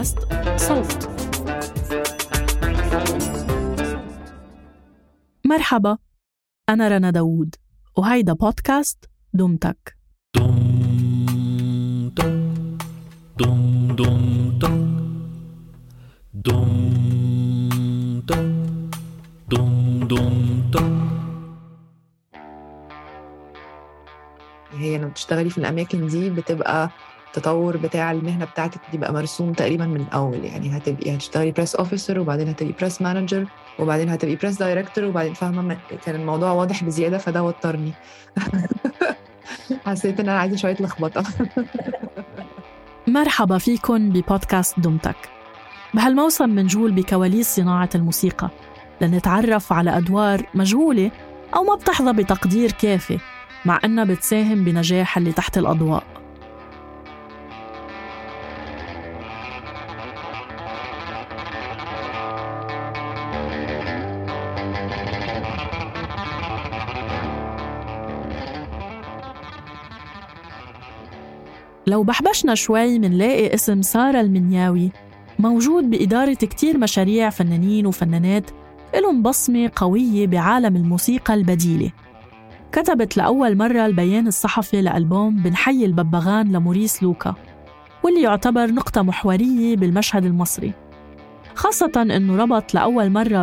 بودكاست صوت. مرحبا أنا رنا داوود وهيدا بودكاست دمتك هي لما بتشتغلي في الأماكن دي بتبقى التطور بتاع المهنة بتاعتك بيبقى مرسوم تقريبا من الأول. يعني هتبقي هتشتغلي press officer وبعدين هتبقي press manager وبعدين هتبقي press director وبعدين فاهمة كان الموضوع واضح بزيادة فده وترني. حسيت إن أنا عايزة شوية لخبطة. مرحبا فيكم ببودكاست دمتك. بهالموسم منجول بكواليس صناعة الموسيقى. لنتعرف على أدوار مجهولة أو ما بتحظى بتقدير كافي مع أنها بتساهم بنجاح اللي تحت الأضواء. لو بحبشنا شوي منلاقي اسم سارة المنياوي موجود بإدارة كتير مشاريع فنانين وفنانات لهم بصمة قوية بعالم الموسيقى البديلة. كتبت لأول مرة البيان الصحفي لألبوم بنحيي الببغان لموريس لوكا واللي يعتبر نقطة محورية بالمشهد المصري. خاصة أنه ربط لأول مرة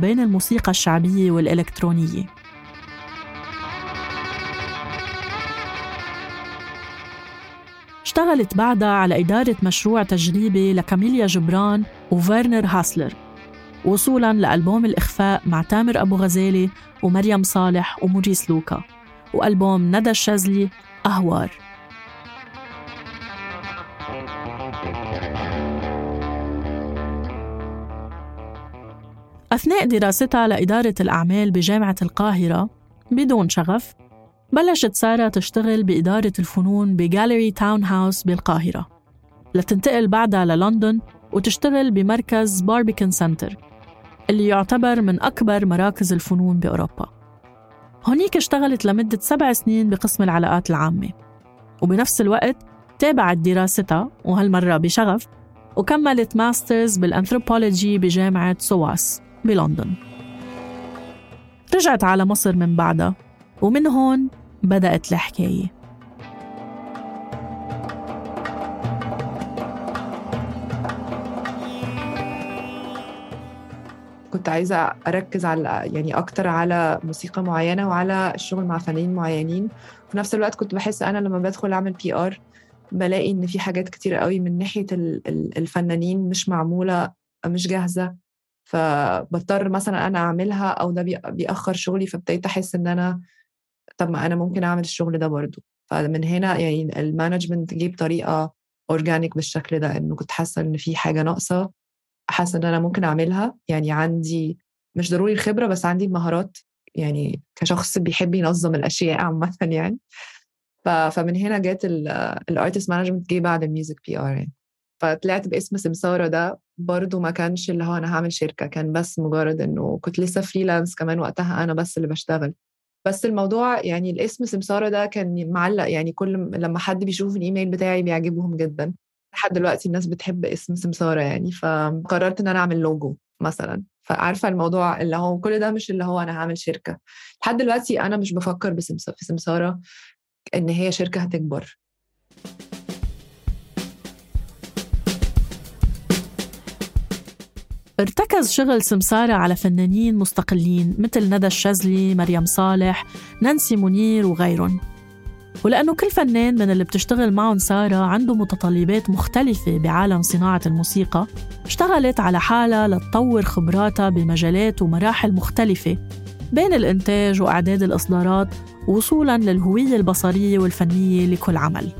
بين الموسيقى الشعبية والإلكترونية. اشتغلت بعدها على إدارة مشروع تجريبي لكاميليا جبران وفيرنر هاسلر وصولا لألبوم الإخفاء مع تامر أبو غزالي ومريم صالح وموريس لوكا وألبوم ندى الشاذلي أهوار. أثناء دراستها لإدارة الأعمال بجامعة القاهرة بدون شغف بلشت سارة تشتغل بإدارة الفنون بجاليري Townhouse بالقاهرة. لتنتقل بعدها للندن وتشتغل بمركز Barbican Centre اللي يعتبر من أكبر مراكز الفنون بأوروبا. هونيك اشتغلت لمدة سبع سنين بقسم العلاقات العامة وبنفس الوقت تابعت دراستها وهالمرة بشغف وكملت Masters بال anthropology بجامعة SOAS بلندن. رجعت على مصر من بعدها ومن هون بدأت الحكاية. كنت عايزة أركز على يعني أكتر على موسيقى معينة وعلى الشغل مع فنانين معينين. في نفس الوقت كنت بحس أنا لما بدخل أعمل بي ار بلاقي إن في حاجات كتير قوي من ناحية الفنانين مش معمولة مش جاهزة. فبضطر مثلا أنا أعملها أو ده بيأخر شغلي فابتديت أحس إن أنا طب ما أنا ممكن أعمل الشغل ده برضه. فمن هنا يعني ال management جه بطريقة organic بالشكل ده انه كنت حاسة إن في حاجة ناقصة حاسة إن أنا ممكن أعملها. يعني عندي مش ضروري الخبرة بس عندي المهارات يعني كشخص بيحب ينظم الأشياء عامة يعني. فمن هنا جت ال artist management جه بعد ال music PR يعني. فطلعت باسم سمسارة ده برضو ما كانش اللي هو أنا هعمل شركة كان بس مجرد إنه كنت لسه freelance كمان وقتها أنا بس اللي بشتغل. بس الموضوع يعني الاسم سمسارة ده كان معلق يعني كل لما حد بيشوف الإيميل بتاعي بيعجبهم جدا. لحد دلوقتي الناس بتحب اسم سمسارة يعني فقررت إن أنا أعمل لوجو مثلا. فعارفة الموضوع اللي هو كل ده مش اللي هو أنا هعمل شركة. لحد دلوقتي أنا مش بفكر في سمسارة إن هي شركة هتكبر. ارتكز شغل سمسارة على فنانين مستقلين مثل ندى الشاذلي، مريم صالح، نانسي منير وغيرهم. ولأنه كل فنان من اللي بتشتغل معهم سارة عنده متطلبات مختلفة بعالم صناعة الموسيقى اشتغلت على حالها لتطور خبراتها بمجالات ومراحل مختلفة بين الإنتاج وإعداد الإصدارات وصولاً للهوية البصرية والفنية لكل عمل.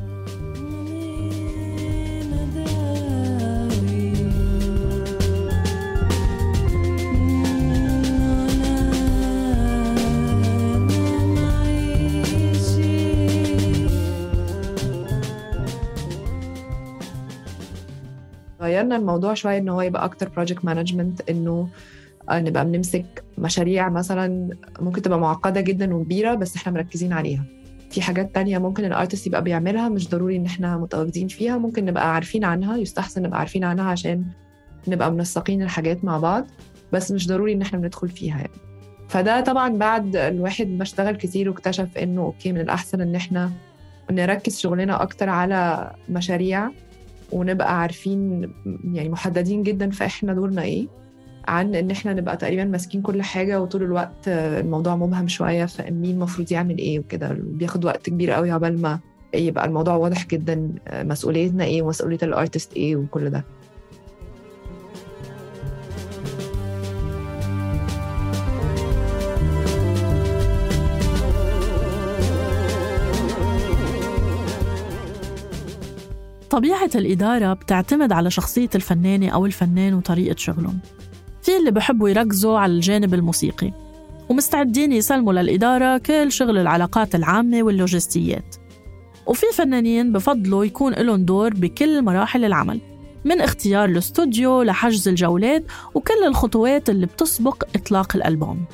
الموضوع شوية إن هو يبقى أكتر project management إنه نبقى بنمسك مشاريع مثلا ممكن تبقى معقدة جدا وكبيرة بس إحنا مركزين عليها. في حاجات تانية ممكن ال artist يبقى بيعملها مش ضروري إن إحنا متواجدين فيها ممكن نبقى عارفين عنها يستحسن نبقى عارفين عنها عشان نبقى منسقين الحاجات مع بعض بس مش ضروري إن إحنا بندخل فيها يعني. فده طبعا بعد الواحد ما اشتغل كتير واكتشف إنه okay من الأحسن إن إحنا نركز شغلنا أكتر على مشاريع ونبقى عارفين يعني محددين جدا في إحنا دورنا إيه عن ان إحنا نبقى تقريبا ماسكين كل حاجة وطول الوقت الموضوع مبهم شوية فمين المفروض يعمل إيه وكده بياخد وقت كبير قوي عبال ما يبقى الموضوع واضح جدا مسؤوليتنا إيه ومسؤوليه الارتست إيه وكل ده طبيعة الإدارة بتعتمد على شخصية الفنانة أو الفنان وطريقة شغلهم في اللي بحبوا يركزوا على الجانب الموسيقي ومستعدين يسلموا للإدارة كل شغل العلاقات العامة واللوجستيات. وفي فنانين بفضلوا يكون لهم دور بكل مراحل العمل من اختيار الاستوديو لحجز الجولات وكل الخطوات اللي بتسبق إطلاق الألبوم.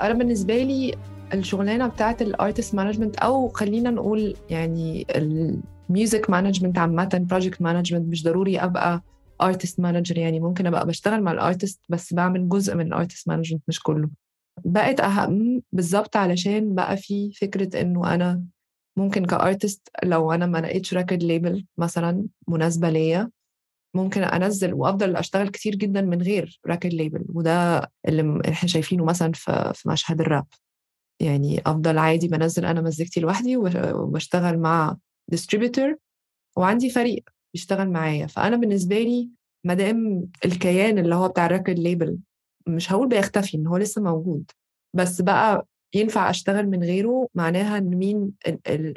أنا بالنسبة لي الشغلانة بتاعت ال artist management أو خلينا نقول يعني ال music management عامة project management مش ضروري أبقى artist manager يعني. ممكن أبقى بشتغل مع ال artist بس بعمل جزء من ال artist management مش كله. بقت أهم بالظبط علشان بقى في فكرة إنه أنا ممكن ك artist لو أنا ما لقيتش record label مثلا مناسبة ليا ممكن أنزل وأفضل أشتغل كتير جدا من غير record label وده اللي إحنا شايفينه مثلا في مشهد الراب. يعني أفضل عادي بنزل أنا مزيكتي لوحدي وبشتغل مع distributor وعندي فريق بيشتغل معايا. فأنا بالنسبة لي ما دام الكيان اللي هو بتاع ال record label مش هقول بيختفي إن هو لسه موجود. بس بقى ينفع أشتغل من غيره معناها إن مين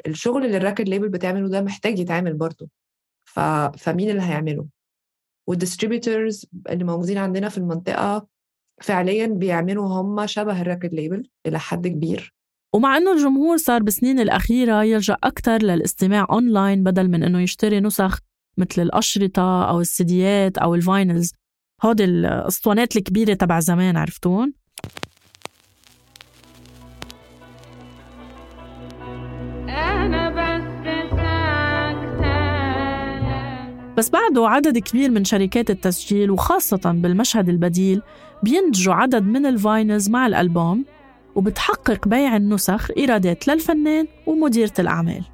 الشغل اللي ال record label بتعمله ده محتاج يتعمل برضه. فمين اللي هيعمله؟ وال distributors اللي موجودين عندنا في المنطقة فعليا بيعملوا هم شبه ال record label إلى حد كبير. ومع إنه الجمهور صار بالسنين الأخيرة يلجأ أكثر للاستماع اونلاين بدل من إنه يشتري نسخ مثل الأشرطة أو السيديات أو ال vinyls هودي الأسطوانات الكبيرة تبع زمان عرفتون؟ بس بعده عدد كبير من شركات التسجيل وخاصة بالمشهد البديل بينتجوا عدد من ال vinyls مع الألبوم وبتحقق بيع النسخ إيرادات للفنان ومديرة الأعمال.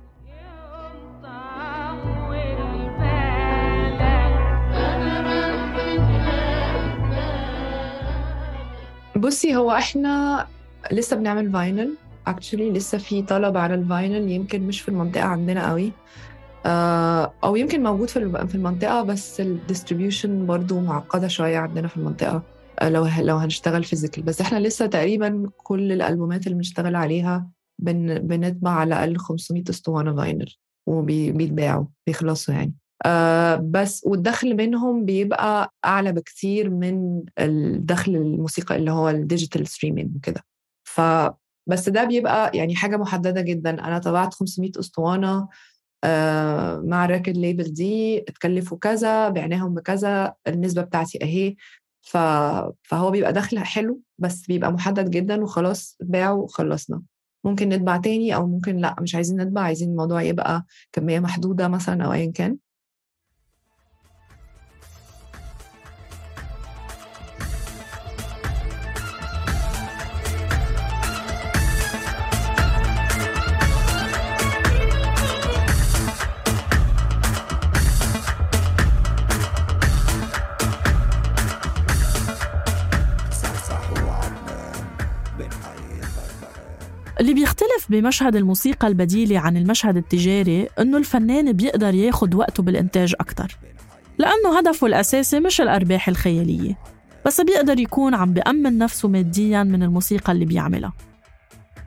بصي هو إحنا لسه بنعمل vinyl actually لسه في طلب على ال vinyl يمكن مش في المنطقة عندنا قوي. أو يمكن موجود في في المنطقة بس ال distribution برضو معقدة شوية عندنا في المنطقة آه، لو لو هنشتغل physical بس إحنا لسه تقريبا كل الألبومات اللي بنشتغل عليها بن بنطبع على الأقل 500 اسطوانه vinyl وبيتباعوا بيخلصوا يعني. آه بس والدخل منهم بيبقى أعلى بكثير من الدخل الموسيقى اللي هو ال digital streaming وكده. ف بس ده بيبقى يعني حاجة محددة جدا. أنا طبعت 500 اسطوانه آه، مع ال record label دي اتكلفوا كذا بعناهم بكذا النسبة بتاعتي أهي. فهو بيبقى دخل حلو بس بيبقى محدد جدا وخلاص باعه وخلصنا ممكن نطبع تاني أو ممكن لأ مش عايزين نطبع عايزين الموضوع يبقى كمية محدودة مثلا أو ايا كان اللي بيختلف بمشهد الموسيقى البديلة عن المشهد التجاري إنه الفنان بيقدر ياخد وقته بالإنتاج أكتر لأنه هدفه الأساسي مش الأرباح الخيالية بس بيقدر يكون عم بأمن نفسه ماديا من الموسيقى اللي بيعملها.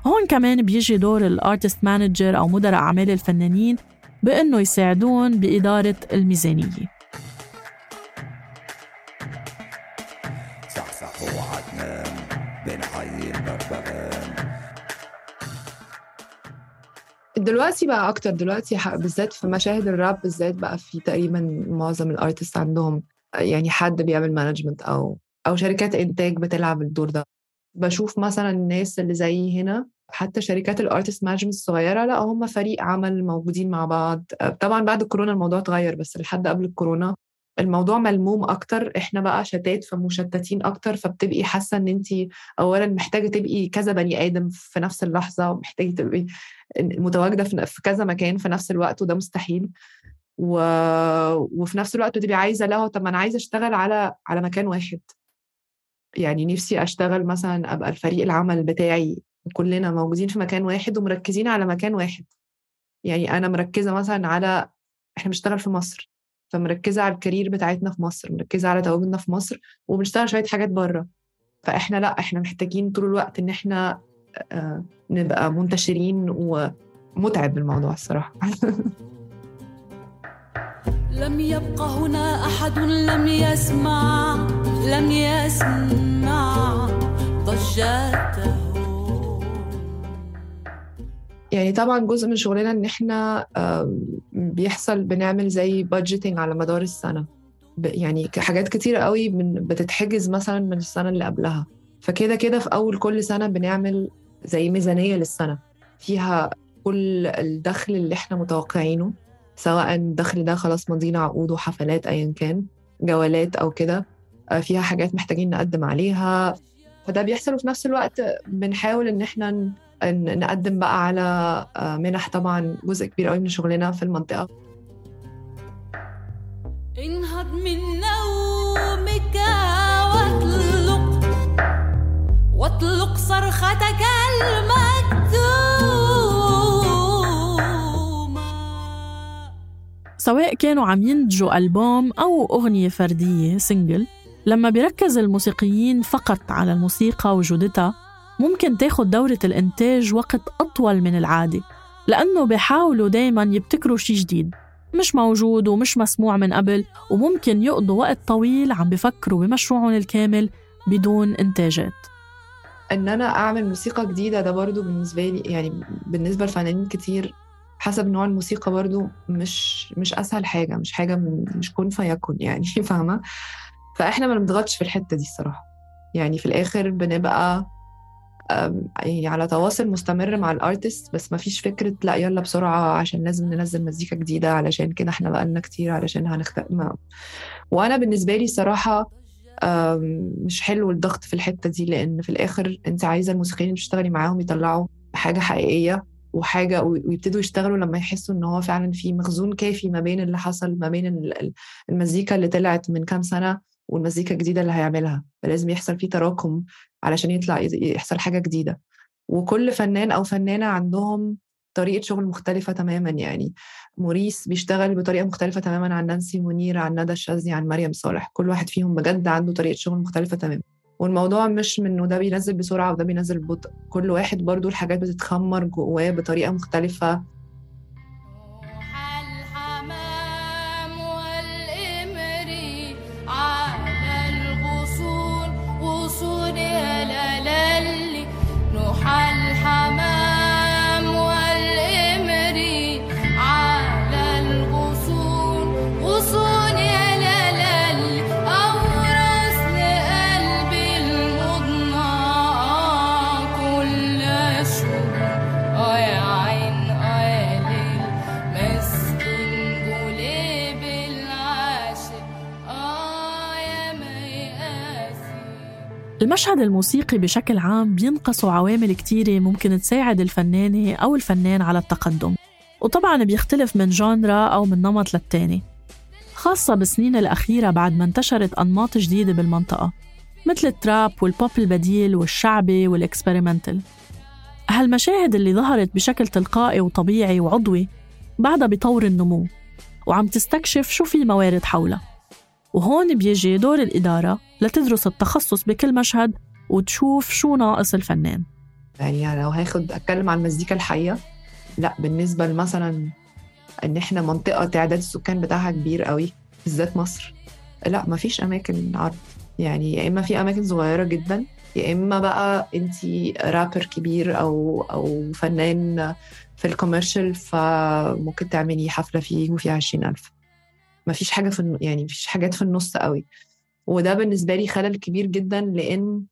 هون كمان بيجي دور الأرتست مانجر أو مدراء أعمال الفنانين بإنه يساعدون بإدارة الميزانية. دلوقتي بقى أكتر. دلوقتي بالذات في مشاهد الراب بالذات بقى في تقريبا معظم ال artist عندهم يعني حد بيعمل management أو أو شركات إنتاج بتلعب الدور ده. بشوف مثلا الناس اللي زي هنا حتى شركات ال artist management الصغيرة لا هم فريق عمل موجودين مع بعض. طبعا بعد الكورونا الموضوع اتغير بس لحد قبل الكورونا الموضوع ملموم أكتر إحنا بقى شتات فمشتتين أكتر فبتبقي حاسة إن انت اولا محتاجة تبقي كذا بني آدم في نفس اللحظة ومحتاجة تبقي متواجدة في كذا مكان في نفس الوقت وده مستحيل. و... وفي نفس الوقت بتبقي عايزة لا طب ما أنا عايزة أشتغل على على مكان واحد. يعني نفسي أشتغل مثلا أبقى الفريق العمل بتاعي كلنا موجودين في مكان واحد ومركزين على مكان واحد. يعني أنا مركزة مثلا على إحنا بنشتغل في مصر. فمركزة على الكارير بتاعتنا في مصر مركزة على تواجدنا في مصر وبنشتغل شوية حاجات بره. فإحنا لأ إحنا محتاجين طول الوقت إن إحنا آه، نبقى منتشرين ومتعب الموضوع الصراحة. لم يبق هنا أحد لم يسمع لم يسمع ضجاته. يعني طبعا جزء من شغلنا إن إحنا بيحصل بنعمل زي بادجيتنج على مدار السنة. يعني حاجات كتير قوي بتتحجز مثلا من السنة اللي قبلها. فكده كده في أول كل سنة بنعمل زي ميزانية للسنة. فيها كل الدخل اللي إحنا متوقعينه سواء الدخل ده خلاص مضينا عقود وحفلات ايا كان جولات أو كده آه، فيها حاجات محتاجين نقدم عليها. فده بيحصل وفي نفس الوقت بنحاول إن إحنا نقدم بقى على آه، منح طبعا جزء كبير قوي من شغلنا في المنطقة. انهض من نومك واطلق واطلق صرختك سواء كانوا عم ينتجوا ألبوم أو أغنية فردية سنجل لما بيركز الموسيقيين فقط على الموسيقى وجودتها ممكن تاخد دورة الإنتاج وقت أطول من العادة لأنه بيحاولوا دايما يبتكروا شي جديد. مش موجود ومش مسموع من قبل وممكن يقضوا وقت طويل عم بفكروا بمشروعهم الكامل بدون إنتاجات. إن أنا أعمل موسيقى جديدة ده برضو بالنسبة لي يعني بالنسبة لفنانين كتير حسب نوع الموسيقى برضو مش مش أسهل حاجة مش حاجة مش كن فيكن يعني فاهمة؟ فإحنا ما بنضغطش في الحتة دي الصراحة. يعني في الآخر بنبقى يعني على تواصل مستمر مع الأرتست بس ما فيش فكرة لأ يلا بسرعة عشان لازم ننزل مزيكا جديدة علشان كده إحنا بقالنا كتير علشان هنختار ما. وأنا بالنسبة لي الصراحه مش حلو الضغط في الحتة دي لأن في الآخر أنت عايزة الموسيقيين اللي بتشتغلي معاهم يطلعوا حاجة حقيقية وحاجة ويبتدوا يشتغلوا لما يحسوا إن هو فعلا في مخزون كافي ما بين اللي حصل ما بين المزيكا اللي طلعت من كام سنة والمزيكا الجديدة اللي هيعملها فلازم يحصل فيه تراكم علشان يطلع يحصل حاجة جديدة. وكل فنان أو فنانة عندهم طريقة شغل مختلفة تماما يعني. موريس بيشتغل بطريقة مختلفة تماما عن نانسي منير عن ندى الشاذلي عن مريم صالح. كل واحد فيهم بجد عنده طريقة شغل مختلفة تماما. والموضوع مش من إنه ده بينزل بسرعة وده بينزل ببطء. كل واحد برضو الحاجات بتتخمر جواه بطريقة مختلفة. المشهد الموسيقي بشكل عام بينقصوا عوامل كتيرة ممكن تساعد الفنانة أو الفنان على التقدم. وطبعا بيختلف من جانرا أو من نمط للتاني خاصة بالسنين الأخيرة بعد ما انتشرت أنماط جديدة بالمنطقة مثل التراب والبوب البديل والشعبي والإكسبerimental هالمشاهد اللي ظهرت بشكل تلقائي وطبيعي وعضوي بعدها بطور النمو وعم تستكشف شو في موارد حولها. وهون بيجي دور الإدارة لتدرس التخصص بكل مشهد وتشوف شو ناقص الفنان. يعني أنا لو هاخد أتكلم عن المزيكا الحية لا بالنسبة مثلا إن إحنا منطقة تعداد السكان بتاعها كبير قوي بالذات مصر لا ما فيش أماكن عرض. يعني يا إما في أماكن صغيرة جدا يا إما بقى أنت رابر كبير أو أو فنان في الكوميرشال فممكن تعملي حفلة فيه وفيها 20000 مفيش حاجة في يعني مفيش حاجات في النص قوي. وده بالنسبة لي خلل كبير جدا لأن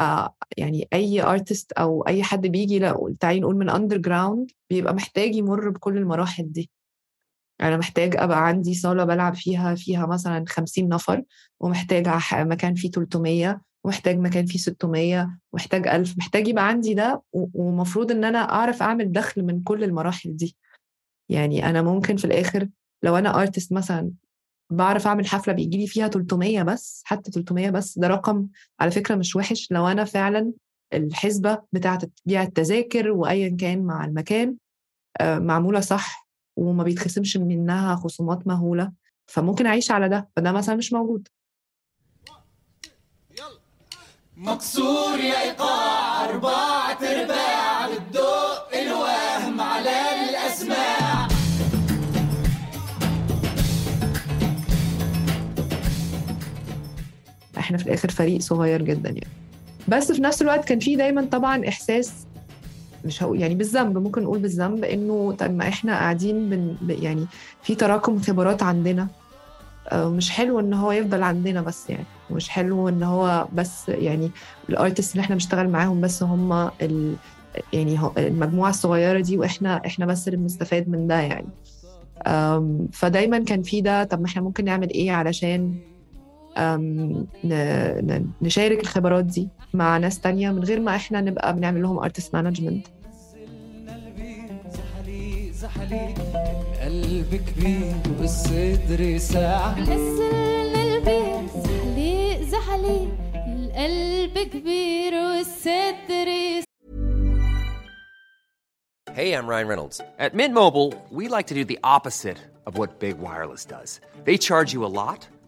آه، يعني أي artist أو أي حد بيجي لا تعالي نقول من underground بيبقى محتاج يمر بكل المراحل دي. أنا محتاج أبقى عندي صالة بلعب فيها فيها مثلا 50 نفر ومحتاج مكان فيه 300 ومحتاج مكان فيه 600 ومحتاج 1000 محتاج يبقى عندي ده ومفروض إن أنا أعرف أعمل دخل من كل المراحل دي. يعني أنا ممكن في الآخر لو أنا ارتست مثلا بعرف أعمل حفلة بيجي لي فيها 300 بس حتى 300 بس ده رقم على فكرة مش وحش. لو أنا فعلا الحسبة بتاعة بيع التذاكر وايا كان مع المكان معمولة صح وما بيتخصمش منها خصومات مهولة فممكن أعيش على ده فده مثلا مش موجود. مكسور يا إيقاع أربعة أرباع. إحنا في الآخر فريق صغير جدا يعني. بس في نفس الوقت كان في دايما طبعا إحساس مش هقول يعني بالذنب ممكن نقول بالذنب إنه طب ما إحنا قاعدين بن يعني في تراكم خبرات عندنا آه، مش حلو إن هو يفضل عندنا بس يعني. مش حلو إن هو بس يعني الارتست اللي إحنا بنشتغل معاهم بس هم ال يعني المجموعة الصغيرة دي وإحنا إحنا بس اللي بنستفاد من ده يعني. فدايما كان في ده طب ما إحنا ممكن نعمل إيه علشان نشارك الخبرات دي مع ناس تانية من غير ما إحنا نبقى بنعمل لهم artist management القلب كبير والصدر ساعة البير زحلي زحلي القلب كبير والصدر Hey, I'm Ryan Reynolds. At Mint Mobile, we like to do the opposite of what Big Wireless does. They charge you a lot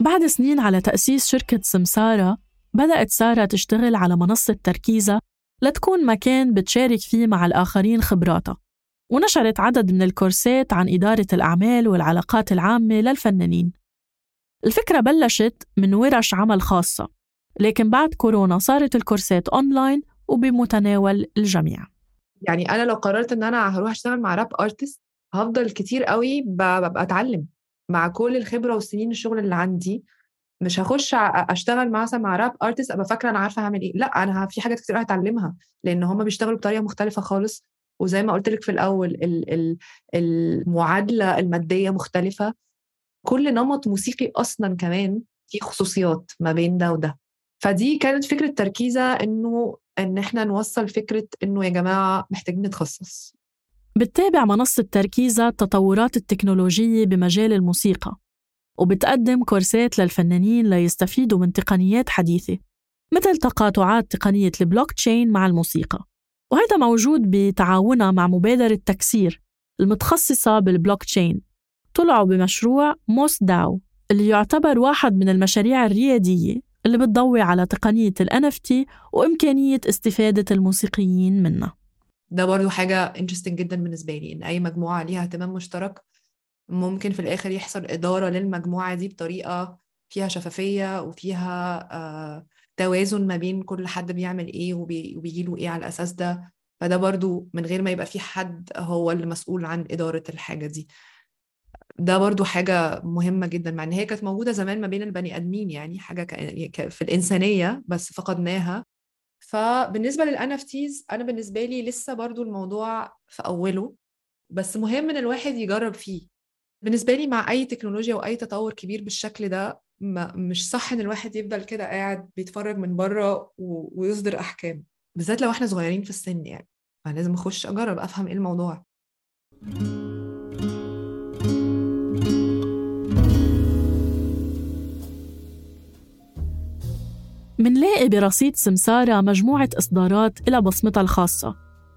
بعد سنين على تأسيس شركة سمسارة بدأت سارة تشتغل على منصة تركيزة لتكون مكان بتشارك فيه مع الآخرين خبراتها ونشرت عدد من الكورسات عن إدارة الأعمال والعلاقات العامة للفنانين. الفكرة بلشت من ورش عمل خاصة لكن بعد كورونا صارت الكورسات أونلاين وبمتناول الجميع. يعني أنا لو قررت إن أنا هروح أشتغل مع راب أرتست هفضل كتير قوي ببقى أتعلم. مع كل الخبرة والسنين الشغل اللي عندي مش هخش أشتغل مثلا مع راب ارتست أبقى فاكرة أنا عارفة هعمل إيه. لأ أنا في حاجات كتير هتعلمها لأن هم بيشتغلوا بطريقة مختلفة خالص. وزي ما قلت لك في الأول المعادلة المادية مختلفة. كل نمط موسيقي أصلا كمان في خصوصيات ما بين ده وده. فدي كانت فكرة تركيزه إنه إن إحنا نوصل فكرة إنه يا جماعة محتاجين نتخصص. بتتابع منصة تركيزة التطورات التكنولوجية بمجال الموسيقى وبتقدم كورسات للفنانين ليستفيدوا من تقنيات حديثة مثل تقاطعات تقنية البلوك تشين مع الموسيقى. وهذا موجود بتعاونها مع مبادرة تكسير المتخصصة بالبلوك تشين طلعوا بمشروع موس داو اللي يعتبر واحد من المشاريع الريادية اللي بتضوي على تقنية ال NFT وإمكانية استفادة الموسيقيين منها. ده برضو حاجة انترستنج جدا بالنسبة لي إن أي مجموعة ليها اهتمام مشترك ممكن في الآخر يحصل إدارة للمجموعة دي بطريقة فيها شفافية وفيها آه توازن ما بين كل حد بيعمل إيه وبي وبيجيله إيه على الأساس ده. فده برضو من غير ما يبقى في حد هو اللي مسؤول عن إدارة الحاجة دي. ده برضو حاجة مهمة جدا مع إن هي كانت موجودة زمان ما بين البني آدمين يعني حاجة في الإنسانية بس فقدناها. فبالنسبة لل NFTs أنا بالنسبة لي لسه برضو الموضوع في أوله بس مهم إن الواحد يجرب فيه. بالنسبة لي مع أي تكنولوجيا وأي تطور كبير بالشكل ده ما مش صح إن الواحد يفضل كده قاعد بيتفرج من بره ويصدر أحكام بالذات لو إحنا صغيرين في السن يعني. فلازم أخش أجرب أفهم إيه الموضوع. منلاقي برصيد سمسارة مجموعة إصدارات إلى بصمتها الخاصة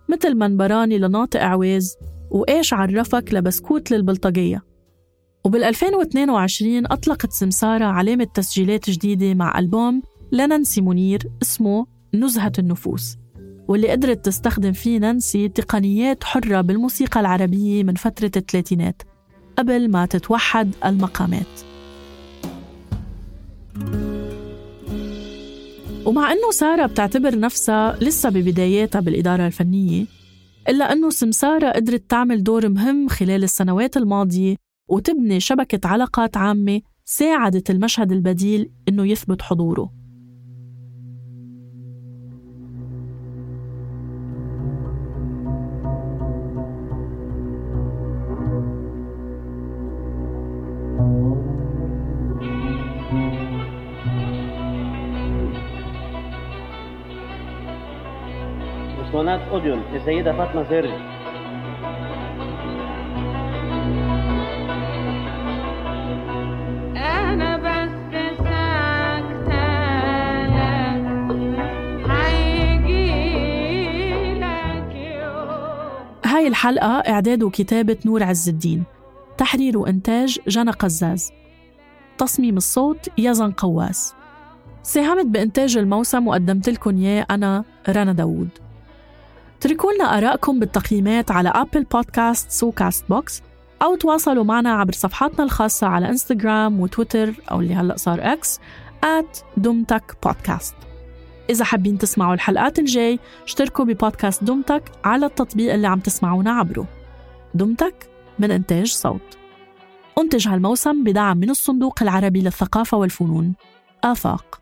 مثل منبراني لناطق عويز وإيش عرفك لبسكوت للبلطجية. وبال 2022 أطلقت سمسارة علامة تسجيلات جديدة مع ألبوم لنانسي منير اسمه نزهة النفوس واللي قدرت تستخدم فيه نانسي تقنيات حرة بالموسيقى العربية من فترة الثلاثينات قبل ما تتوحد المقامات. ومع أنه سارة بتعتبر نفسها لسه ببداياتها بالإدارة الفنية إلا أنه سمسارة قدرت تعمل دور مهم خلال السنوات الماضية وتبني شبكة علاقات عامة ساعدت المشهد البديل أنه يثبت حضوره. اسطوانات أوديون للسيدة فاطمة سري أنا بس حيجيلك يوم. هاي الحلقة إعداد وكتابة نور عز الدين تحرير وإنتاج جنى قزاز تصميم الصوت يزن قواس. ساهمت بإنتاج الموسم وقدمت لكم إياه أنا رنا داوود. اتركوا لنا آرائكم بالتقييمات على أبل بودكاست وكاست بوكس أو تواصلوا معنا عبر صفحاتنا الخاصة على إنستغرام وتويتر أو اللي هلأ صار at دمتك بودكاست إذا حابين تسمعوا الحلقات الجاي اشتركوا ببودكاست دمتك على التطبيق اللي عم تسمعونا عبره. دمتك من إنتاج صوت. أنتج هالموسم بدعم من الصندوق العربي للثقافة والفنون آفاق.